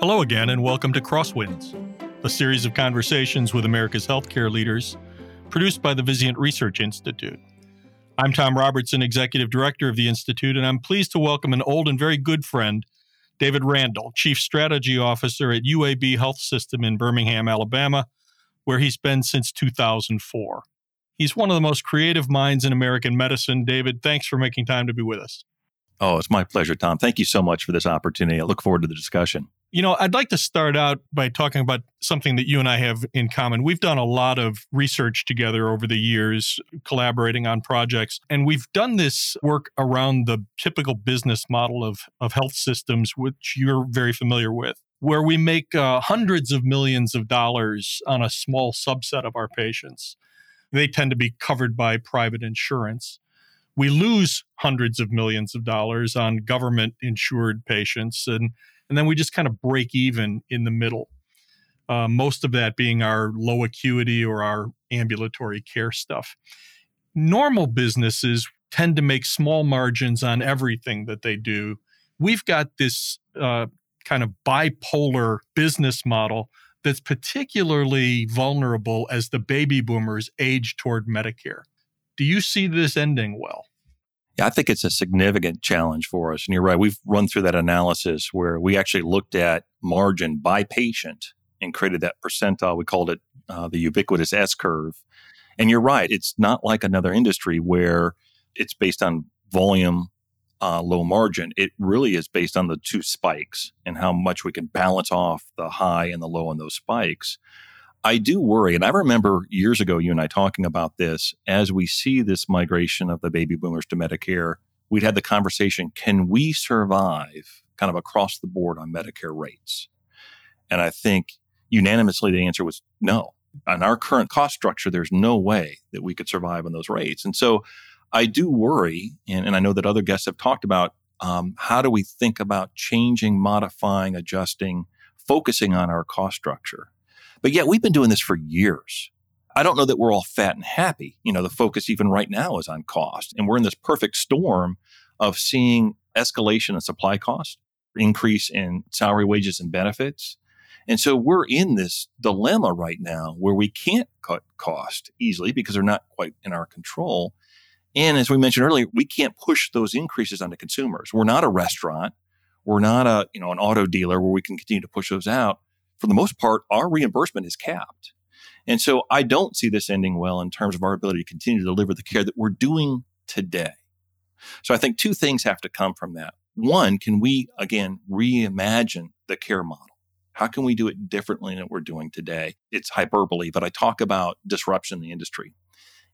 Hello again, and welcome to Crosswinds, a series of conversations with America's healthcare leaders produced by the Vizient Research Institute. I'm Tom Robertson, Executive Director of the Institute, and I'm pleased to welcome an old and very good friend, David Randall, Chief Strategy Officer at UAB Health System in Birmingham, Alabama, where he's been since 2004. He's one of the most creative minds in American medicine. David, thanks for making time to be with us. Oh, it's my pleasure, Tom. Thank you so much for this opportunity. I look forward to the discussion. You know, I'd like to start out by talking about something that you and I have in common. We've done a lot of research together over the years, collaborating on projects, and we've done this work around the typical business model of, of health systems, which you're very familiar with, where we make uh, hundreds of millions of dollars on a small subset of our patients. They tend to be covered by private insurance we lose hundreds of millions of dollars on government insured patients and and then we just kind of break even in the middle. Uh, most of that being our low acuity or our ambulatory care stuff. Normal businesses tend to make small margins on everything that they do. We've got this uh, kind of bipolar business model that's particularly vulnerable as the baby boomers age toward Medicare. Do you see this ending well? Yeah, I think it's a significant challenge for us. And you're right. We've run through that analysis where we actually looked at margin by patient and created that percentile. We called it uh, the ubiquitous S curve. And you're right. It's not like another industry where it's based on volume, uh, low margin. It really is based on the two spikes and how much we can balance off the high and the low on those spikes. I do worry, and I remember years ago you and I talking about this as we see this migration of the baby boomers to Medicare. We'd had the conversation can we survive kind of across the board on Medicare rates? And I think unanimously the answer was no. On our current cost structure, there's no way that we could survive on those rates. And so I do worry, and, and I know that other guests have talked about um, how do we think about changing, modifying, adjusting, focusing on our cost structure. But yet we've been doing this for years. I don't know that we're all fat and happy. You know, the focus even right now is on cost. And we're in this perfect storm of seeing escalation in supply cost, increase in salary, wages, and benefits. And so we're in this dilemma right now where we can't cut cost easily because they're not quite in our control. And as we mentioned earlier, we can't push those increases onto consumers. We're not a restaurant. We're not a, you know, an auto dealer where we can continue to push those out for the most part, our reimbursement is capped. And so I don't see this ending well in terms of our ability to continue to deliver the care that we're doing today. So I think two things have to come from that. One, can we again reimagine the care model? How can we do it differently than we're doing today? It's hyperbole, but I talk about disruption in the industry.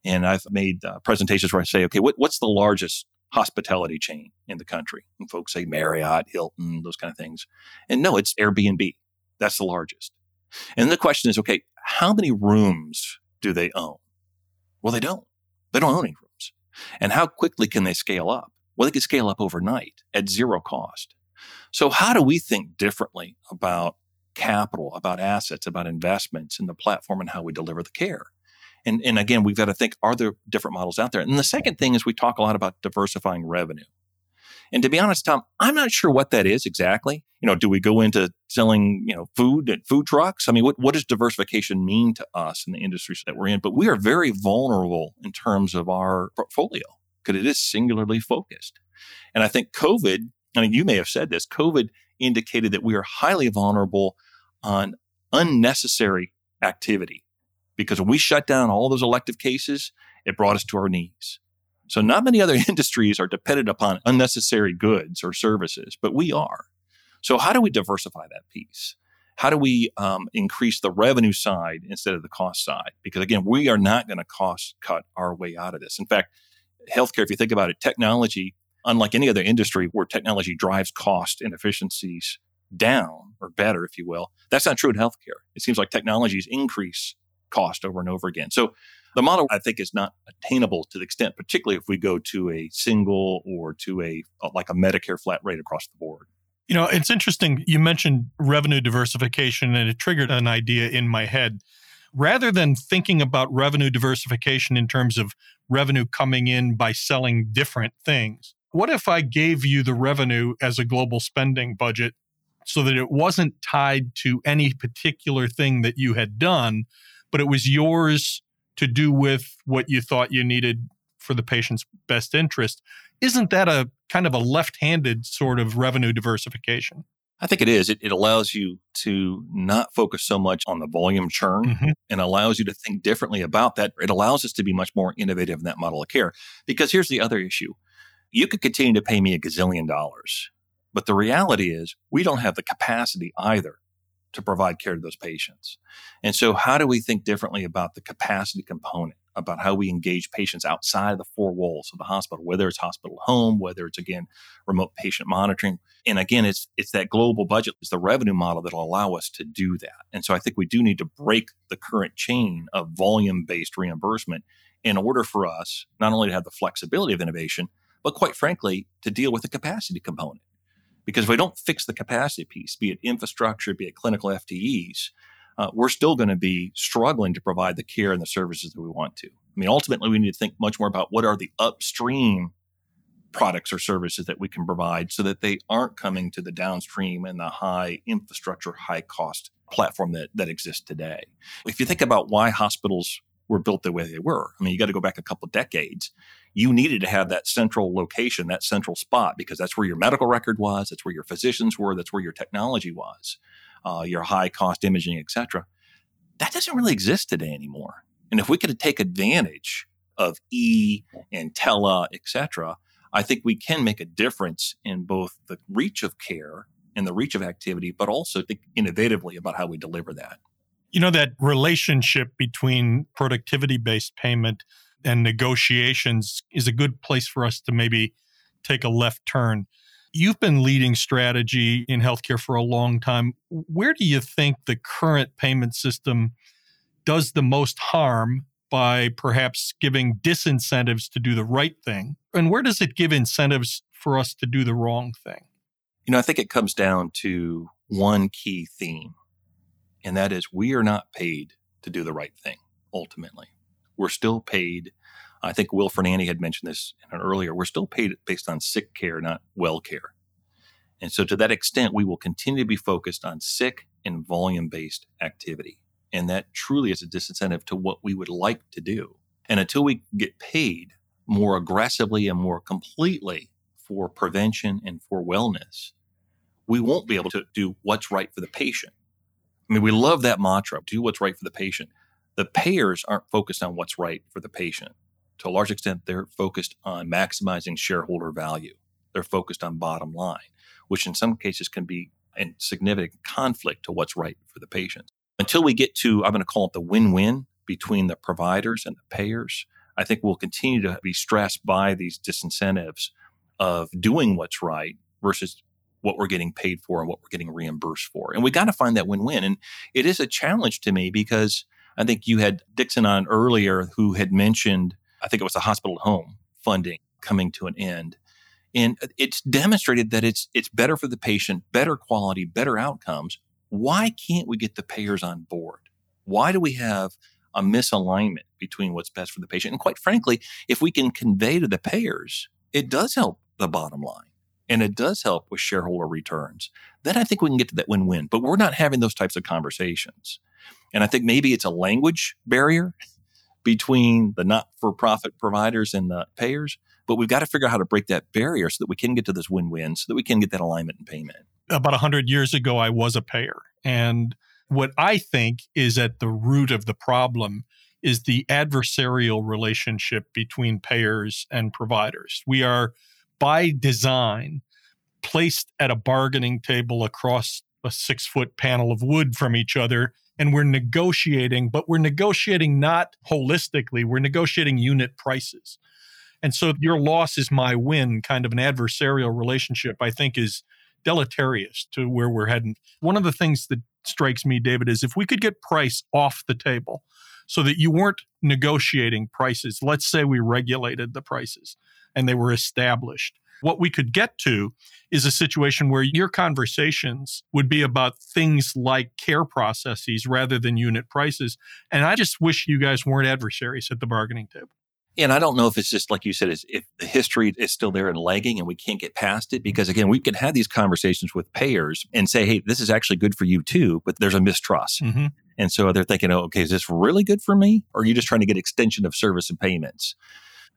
And I've made uh, presentations where I say, okay, what, what's the largest hospitality chain in the country? And folks say Marriott, Hilton, those kind of things. And no, it's Airbnb. That's the largest. And the question is, okay, how many rooms do they own? Well, they don't. They don't own any rooms. And how quickly can they scale up? Well, they can scale up overnight at zero cost. So how do we think differently about capital, about assets, about investments in the platform and how we deliver the care? And, and again, we've got to think, are there different models out there? And the second thing is we talk a lot about diversifying revenue. And to be honest, Tom, I'm not sure what that is exactly. You know, do we go into selling, you know, food and food trucks? I mean, what, what does diversification mean to us in the industries that we're in? But we are very vulnerable in terms of our portfolio because it is singularly focused. And I think COVID, I mean, you may have said this, COVID indicated that we are highly vulnerable on unnecessary activity because when we shut down all those elective cases, it brought us to our knees. So not many other industries are dependent upon unnecessary goods or services, but we are. So how do we diversify that piece? How do we um, increase the revenue side instead of the cost side? Because again, we are not going to cost cut our way out of this. In fact, healthcare, if you think about it, technology, unlike any other industry where technology drives cost and efficiencies down or better, if you will, that's not true in healthcare. It seems like technologies increase cost over and over again. So the model, I think, is not attainable to the extent, particularly if we go to a single or to a uh, like a Medicare flat rate across the board. You know, it's interesting. You mentioned revenue diversification, and it triggered an idea in my head. Rather than thinking about revenue diversification in terms of revenue coming in by selling different things, what if I gave you the revenue as a global spending budget so that it wasn't tied to any particular thing that you had done, but it was yours to do with what you thought you needed for the patient's best interest. Isn't that a kind of a left handed sort of revenue diversification? I think it is. It, it, allows you to not focus so much on the volume churn mm-hmm. and allows you to think differently about that. It allows us to be much more innovative in that model of care. Because here's the other issue you could continue to pay me a gazillion dollars, but the reality is we don't have the capacity either to provide care to those patients. And so, how do we think differently about the capacity component? about how we engage patients outside of the four walls of the hospital, whether it's hospital home, whether it's again remote patient monitoring. And again, it's it's that global budget, it's the revenue model that'll allow us to do that. And so I think we do need to break the current chain of volume-based reimbursement in order for us not only to have the flexibility of innovation, but quite frankly, to deal with the capacity component. Because if we don't fix the capacity piece, be it infrastructure, be it clinical FTEs, uh, we're still going to be struggling to provide the care and the services that we want to. I mean, ultimately, we need to think much more about what are the upstream products or services that we can provide so that they aren't coming to the downstream and the high infrastructure, high cost platform that, that exists today. If you think about why hospitals were built the way they were, I mean, you got to go back a couple decades. You needed to have that central location, that central spot, because that's where your medical record was, that's where your physicians were, that's where your technology was uh, your high cost imaging, etc. That doesn't really exist today anymore. And if we could take advantage of e and tele, etc., I think we can make a difference in both the reach of care and the reach of activity, but also think innovatively about how we deliver that. You know, that relationship between productivity based payment and negotiations is a good place for us to maybe take a left turn. You've been leading strategy in healthcare for a long time. Where do you think the current payment system does the most harm by perhaps giving disincentives to do the right thing? And where does it give incentives for us to do the wrong thing? You know, I think it comes down to one key theme, and that is we are not paid to do the right thing ultimately. We're still paid I think Will Ferniany had mentioned this earlier. We're still paid based on sick care, not well care. And so, to that extent, we will continue to be focused on sick and volume based activity. And that truly is a disincentive to what we would like to do. And until we get paid more aggressively and more completely for prevention and for wellness, we won't be able to do what's right for the patient. I mean, we love that mantra do what's right for the patient. The payers aren't focused on what's right for the patient to a large extent, they're focused on maximizing shareholder value. They're focused on bottom line, which in some cases can be in significant conflict to what's right for the patient. Until we get to, I'm going to call it the win win between the providers and the payers, I think we'll continue to be stressed by these disincentives of doing what's right versus what we're getting paid for and what we're getting reimbursed for. And we got to find that win win. And it is a challenge to me because I think you had Dixon on earlier who had mentioned I think it was the hospital at home funding coming to an end. And it's demonstrated that it's it's better for the patient, better quality, better outcomes. Why can't we get the payers on board? Why do we have a misalignment between what's best for the patient? And quite frankly, if we can convey to the payers, it does help the bottom line and it does help with shareholder returns. Then I think we can get to that win-win. But we're not having those types of conversations. And I think maybe it's a language barrier between the not for profit providers and the payers. But we've got to figure out how to break that barrier so that we can get to this win win, so that we can get that alignment and payment. About 100 years ago, I was a payer. And what I think is at the root of the problem is the adversarial relationship between payers and providers. We are, by design, placed at a bargaining table across a six foot panel of wood from each other and we're negotiating, but we're negotiating not holistically, we're negotiating unit prices. And so your loss is my win kind of an adversarial relationship, I think is deleterious to where we're heading. One of the things that strikes me, David, is if we could get price off the table so that you weren't negotiating prices, let's say we regulated the prices and they were established what we could get to is a situation where your conversations would be about things like care processes rather than unit prices. And I just wish you guys weren't adversaries at the bargaining table. And I don't know if it's just like you said, is if the history is still there and lagging and we can't get past it. Because again, we can have these conversations with payers and say, hey, this is actually good for you too, but there's a mistrust. Mm-hmm. And so they're thinking, oh, okay, is this really good for me? Or are you just trying to get extension of service and payments?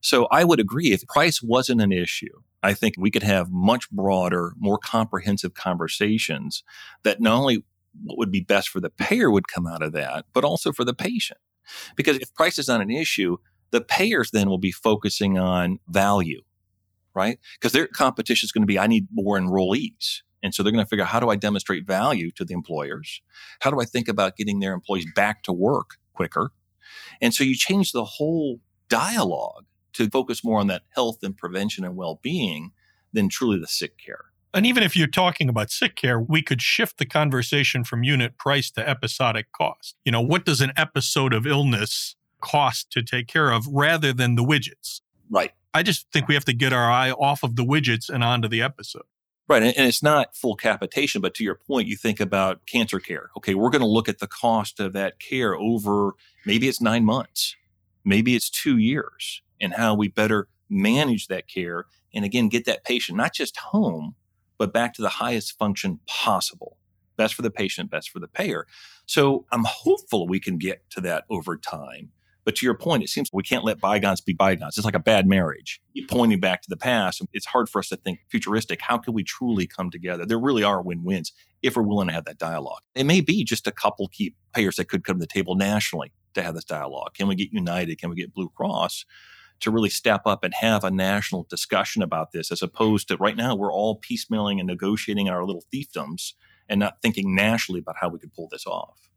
So I would agree if price wasn't an issue, I think we could have much broader, more comprehensive conversations that not only what would be best for the payer would come out of that, but also for the patient. Because if price is not an issue, the payers then will be focusing on value, right? Because their competition is going to be, I need more enrollees. And so they're going to figure out how do I demonstrate value to the employers? How do I think about getting their employees back to work quicker? And so you change the whole dialogue to focus more on that health and prevention and well being than truly the sick care. And even if you're talking about sick care, we could shift the conversation from unit price to episodic cost. You know, what does an episode of illness cost to take care of rather than the widgets? Right. I just think we have to get our eye off of the widgets and onto the episode. Right. And, it's not full capitation, but to your point, you think about cancer care. Okay, we're going to look at the cost of that care over maybe it's nine months, maybe it's two years, and how we better manage that care. And again, get that patient not just home, but back to the highest function possible. Best for the patient, best for the payer. So I'm hopeful we can get to that over time. But to your point, it seems we can't let bygones be bygones. It's like a bad marriage. You're pointing back to the past. It's hard for us to think futuristic. How can we truly come together? There really are win wins if we're willing to have that dialogue. It may be just a couple key payers that could come to the table nationally to have this dialogue. Can we get United? Can we get Blue Cross? to really step up and have a national discussion about this, as opposed to right now, we're all piecemealing and negotiating our little fiefdoms and not thinking nationally about how we could pull this off.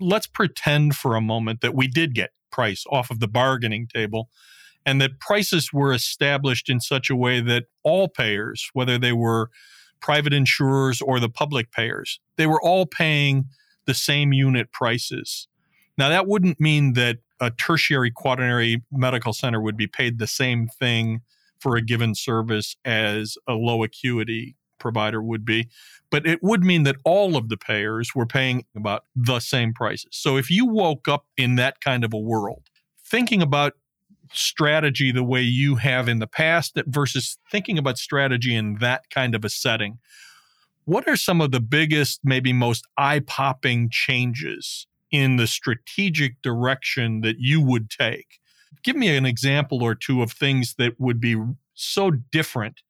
Let's pretend for a moment that we did get price off of the bargaining table and that prices were established in such a way that all payers, whether they were private insurers or the public payers, they were all paying the same unit prices. Now, that wouldn't mean that a tertiary quaternary medical center would be paid the same thing for a given service as a low acuity provider would be. But it would mean that all of the payers were paying about the same prices. So if you woke up in that kind of a world, thinking about strategy the way you have in the past versus thinking about strategy in that kind of a setting, what are some of the biggest, maybe most eye popping changes in the strategic direction that you would take. Give me an example or two of things that would be so different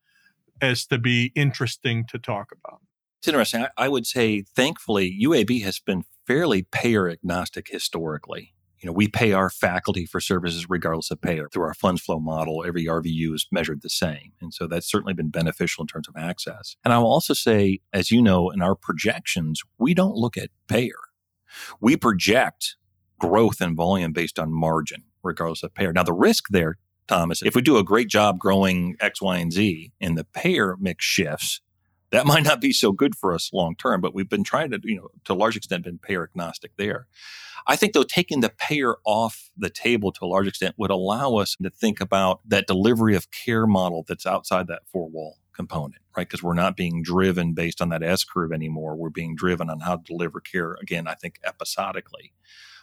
as to be interesting to talk about. It's interesting. I, I would say, thankfully, UAB has been fairly payer agnostic historically. You know, we pay our faculty for services regardless of payer. Through our funds flow model, every RVU is measured the same. And so that's certainly been beneficial in terms of access. And I will also say, as you know, in our projections, we don't look at payer. We project growth and volume based on margin, regardless of payer. Now, the risk there, Thomas, if we do a great job growing X, Y, and Z and the payer mix shifts, that might not be so good for us long term, but we've been trying to, you know, to a large extent, been payer agnostic there. I think, though, taking the payer off the table to a large extent would allow us to think about that delivery of care model that's outside that four wall component, right? Because we're not being driven based on that S curve anymore. We're being driven on how to deliver care, again, I think episodically.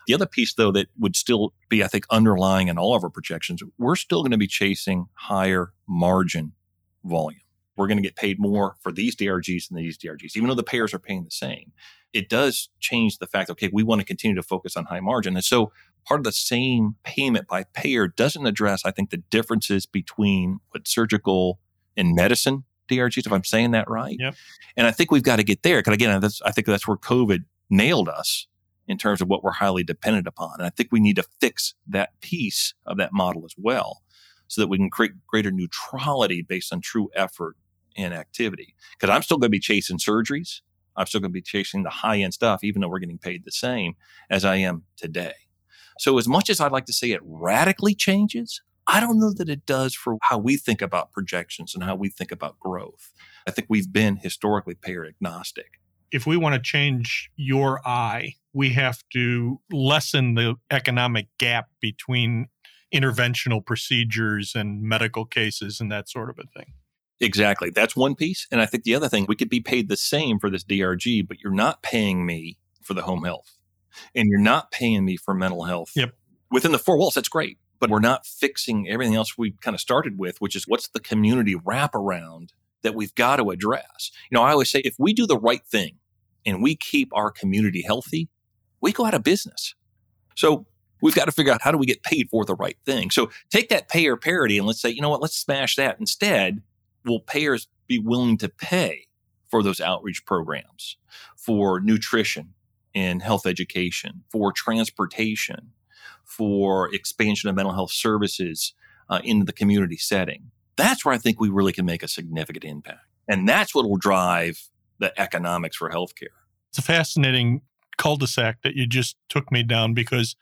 The other piece, though, that would still be, I think, underlying in all of our projections, we're still going to be chasing higher margin volume. We're going to get paid more for these DRGs than these DRGs, even though the payers are paying the same. It does change the fact, okay, we want to continue to focus on high margin. And so part of the same payment by payer doesn't address, I think, the differences between what surgical in medicine DRGs, if I'm saying that right. Yep. And I think we've got to get there. Because again, that's, I think that's where COVID nailed us in terms of what we're highly dependent upon. And I think we need to fix that piece of that model as well so that we can create greater neutrality based on true effort and activity. Because I'm still going to be chasing surgeries. I'm still going to be chasing the high end stuff, even though we're getting paid the same as I am today. So, as much as I'd like to say it radically changes, I don't know that it does for how we think about projections and how we think about growth. I think we've been historically payer agnostic. If we want to change your eye, we have to lessen the economic gap between interventional procedures and medical cases and that sort of a thing. Exactly. That's one piece. And I think the other thing, we could be paid the same for this DRG, but you're not paying me for the home health and you're not paying me for mental health. Yep. Within the four walls, that's great but we're not fixing everything else we kind of started with, which is what's the community wraparound that we've got to address. You know, I always say if we do the right thing and we keep our community healthy, we go out of business. So we've got to figure out how do we get paid for the right thing. So take that payer parity and let's say, you know what, let's smash that. Instead, will payers be willing to pay for those outreach programs, for nutrition and health education, for transportation, for expansion of mental health services uh, the community setting? That's where I think we really can make a significant impact. And that's what will drive the economics for healthcare. It's a fascinating cul-de-sac that you just took me down because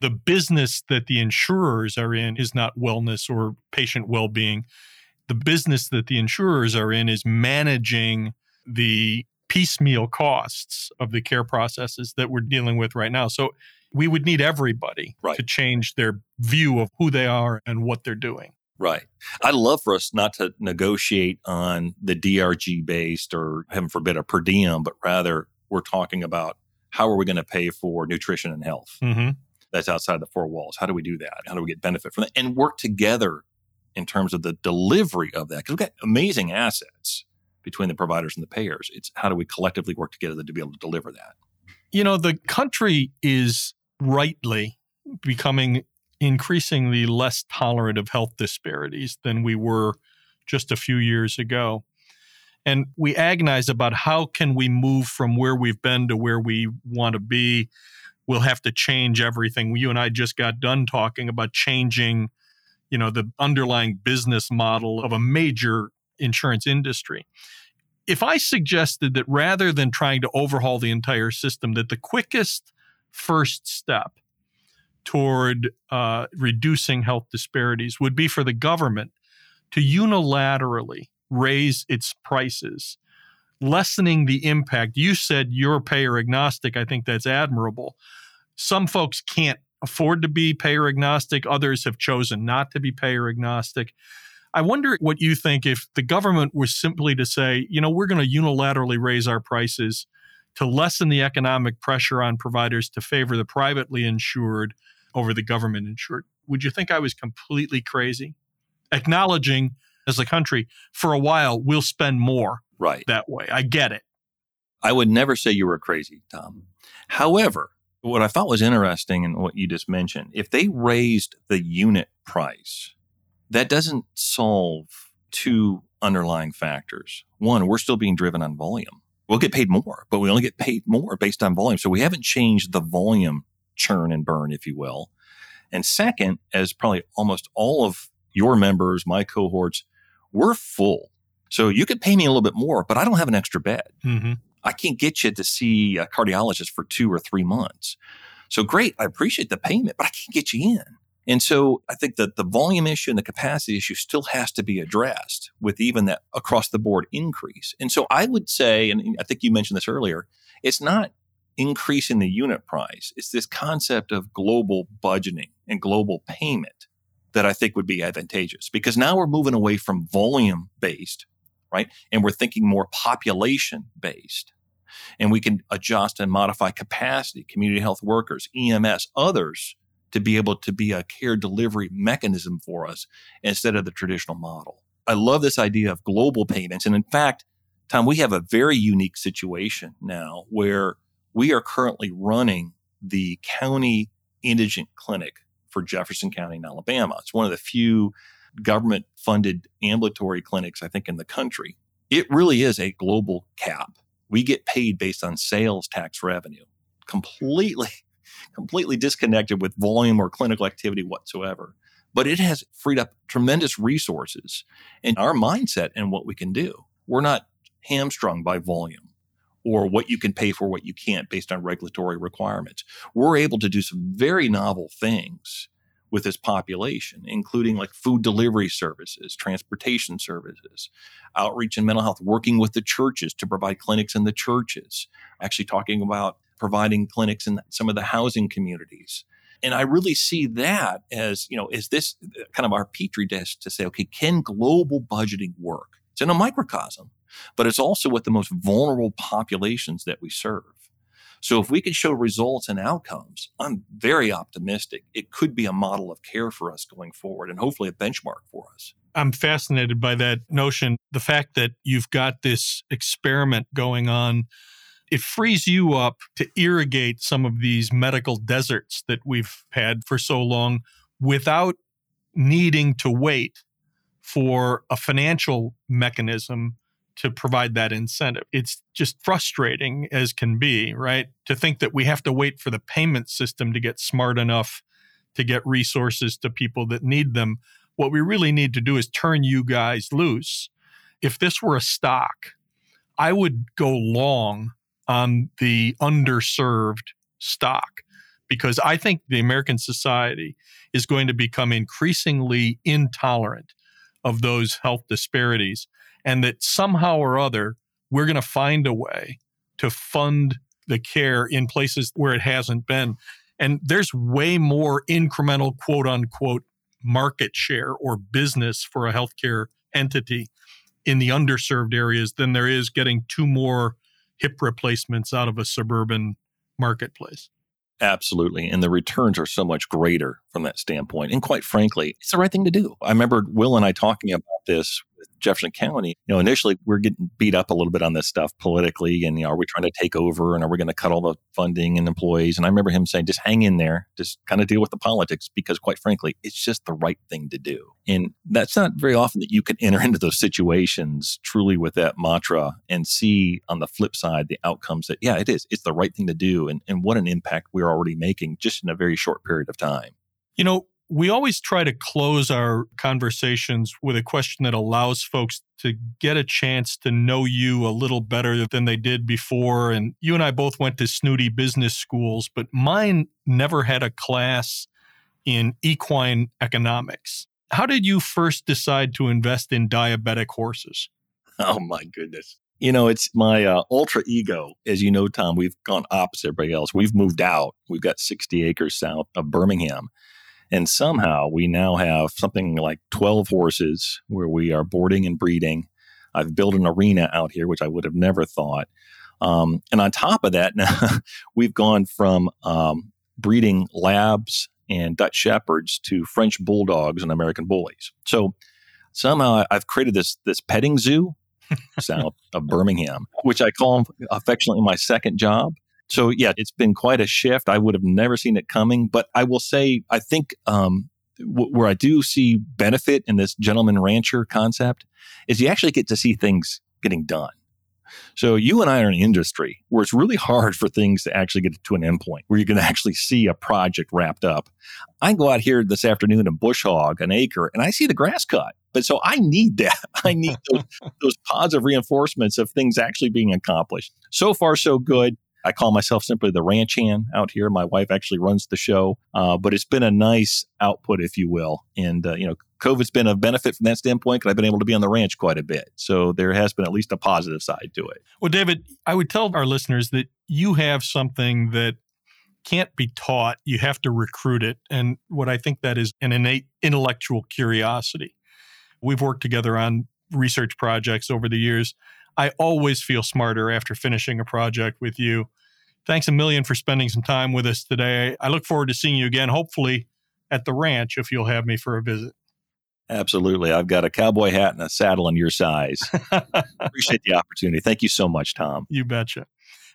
the business that the insurers are in is not wellness or patient well-being. The business that the insurers are in is managing the piecemeal costs of the care processes that we're dealing with right now. So we would need everybody right. to change their view of who they are and what they're doing. Right. I'd love for us not to negotiate on the DRG based or, heaven forbid, a per diem, but rather we're talking about how are we going to pay for nutrition and health mm-hmm. that's outside the four walls? How do we do that? How do we get benefit from that? And work together in terms of the delivery of that because we've got amazing assets between the providers and the payers. It's how do we collectively work together to be able to deliver that? You know, the country is rightly becoming increasingly less tolerant of health disparities than we were just a few years ago. And we agonize about how can we move from where we've been to where we want to be. We'll have to change everything. You and I just got done talking about changing, you know, the underlying business model of a major insurance industry. If I suggested that rather than trying to overhaul the entire system, that the quickest first step toward uh, reducing health disparities would be for the government to unilaterally raise its prices, lessening the impact. You said you're payer agnostic. I think that's admirable. Some folks can't afford to be payer agnostic, others have chosen not to be payer agnostic. I wonder what you think if the government was simply to say, you know, we're going to unilaterally raise our prices to lessen the economic pressure on providers to favor the privately insured over the government insured. Would you think I was completely crazy? Acknowledging as a country, for a while, we'll spend more right. that way. I get it. I would never say you were crazy, Tom. However, what I thought was interesting in what you just mentioned, if they raised the unit price, that doesn't solve two underlying factors. One, we're still being driven on volume. We'll get paid more, but we only get paid more based on volume. So we haven't changed the volume churn and burn, if you will. And second, as probably almost all of your members, my cohorts, we're full. So you could pay me a little bit more, but I don't have an extra bed. Mm-hmm. I can't get you to see a cardiologist for two or three months. So great, I appreciate the payment, but I can't get you in. And so I think that the volume issue and the capacity issue still has to be addressed with even that across the board increase. And so I would say, and I think you mentioned this earlier, it's not increasing the unit price. It's this concept of global budgeting and global payment that I think would be advantageous because now we're moving away from volume based, right? And we're thinking more population based. And we can adjust and modify capacity, community health workers, EMS, others to be able to be a care delivery mechanism for us instead of the traditional model. I love this idea of global payments. And in fact, Tom, we have a very unique situation now where we are currently running the county indigent clinic for Jefferson County in Alabama. It's one of the few government funded ambulatory clinics, I think, in the country. It really is a global cap. We get paid based on sales tax revenue, completely, completely disconnected with volume or clinical activity whatsoever. But it has freed up tremendous resources and our mindset and what we can do. We're not hamstrung by volume or what you can pay for, what you can't based on regulatory requirements. We're able to do some very novel things with this population, including like food delivery services, transportation services, outreach and mental health, working with the churches to provide clinics in the churches, actually talking about providing clinics in some of the housing communities. And I really see that as, you know, is this kind of our petri dish to say, okay, can global budgeting work? It's in a microcosm, but it's also with the most vulnerable populations that we serve. So if we can show results and outcomes, I'm very optimistic. It could be a model of care for us going forward and hopefully a benchmark for us. I'm fascinated by that notion. The fact that you've got this experiment going on, it frees you up to irrigate some of these medical deserts that we've had for so long without needing to wait for a financial mechanism to provide that incentive. It's just frustrating as can be, right? To think that we have to wait for the payment system to get smart enough to get resources to people that need them. What we really need to do is turn you guys loose. If this were a stock, I would go long on the underserved stock because I think the American society is going to become increasingly intolerant of those health disparities and that somehow or other we're going to find a way to fund the care in places where it hasn't been. And there's way more incremental quote unquote market share or business for a healthcare entity in the underserved areas than there is getting two more hip replacements out of a suburban marketplace. Absolutely. And the returns are so much greater from that standpoint. And quite frankly, it's the right thing to do. I remember Will and I talking about this Jefferson County. You know, initially we're getting beat up a little bit on this stuff politically and you know, are we trying to take over and are we going to cut all the funding and employees? And I remember him saying, just hang in there, just kind of deal with the politics because quite frankly, it's just the right thing to do. And that's not very often that you can enter into those situations truly with that mantra and see on the flip side the outcomes that, yeah, it is. It's the right thing to do. And, and what an impact we're already making just in a very short period of time. You know, we always try to close our conversations with a question that allows folks to get a chance to know you a little better than they did before. And you and I both went to snooty business schools, but mine never had a class in equine economics. How did you first decide to invest in diabetic horses? Oh, my goodness. You know, it's my uh, ultra ego. As you know, Tom, we've gone opposite everybody else. We've moved out. We've got 60 acres south of Birmingham. And somehow we now have something like 12 horses where we are boarding and breeding. I've built an arena out here, which I would have never thought. Um, and on top of that, now we've gone from um, breeding labs and Dutch shepherds to French bulldogs and American bullies. So somehow I've created this this petting zoo south of Birmingham, which I call affectionately my second job. So yeah, it's been quite a shift. I would have never seen it coming, but I will say I think um, w- where I do see benefit in this gentleman rancher concept is you actually get to see things getting done. So you and I are in an industry where it's really hard for things to actually get to an endpoint where you can actually see a project wrapped up. I go out here this afternoon and bush hog an acre and I see the grass cut. But so I need that. I need those, those positive reinforcements of things actually being accomplished. So far, so good. I call myself simply the ranch hand out here. My wife actually runs the show, uh, but it's been a nice output, if you will. And, uh, you know, COVID's been a benefit from that standpoint because I've been able to be on the ranch quite a bit. So there has been at least a positive side to it. Well, David, I would tell our listeners that you have something that can't be taught. You have to recruit it. And what I think that is an innate intellectual curiosity. We've worked together on research projects over the years. I always feel smarter after finishing a project with you. Thanks a million for spending some time with us today. I look forward to seeing you again, hopefully at the ranch if you'll have me for a visit. Absolutely. I've got a cowboy hat and a saddle in your size. Appreciate the opportunity. Thank you so much, Tom. You betcha.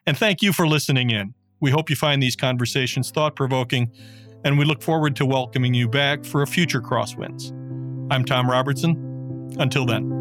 And thank you for listening in. We hope you find these conversations thought provoking, and we look forward to welcoming you back for a future Crosswinds. I'm Tom Robertson. Until then.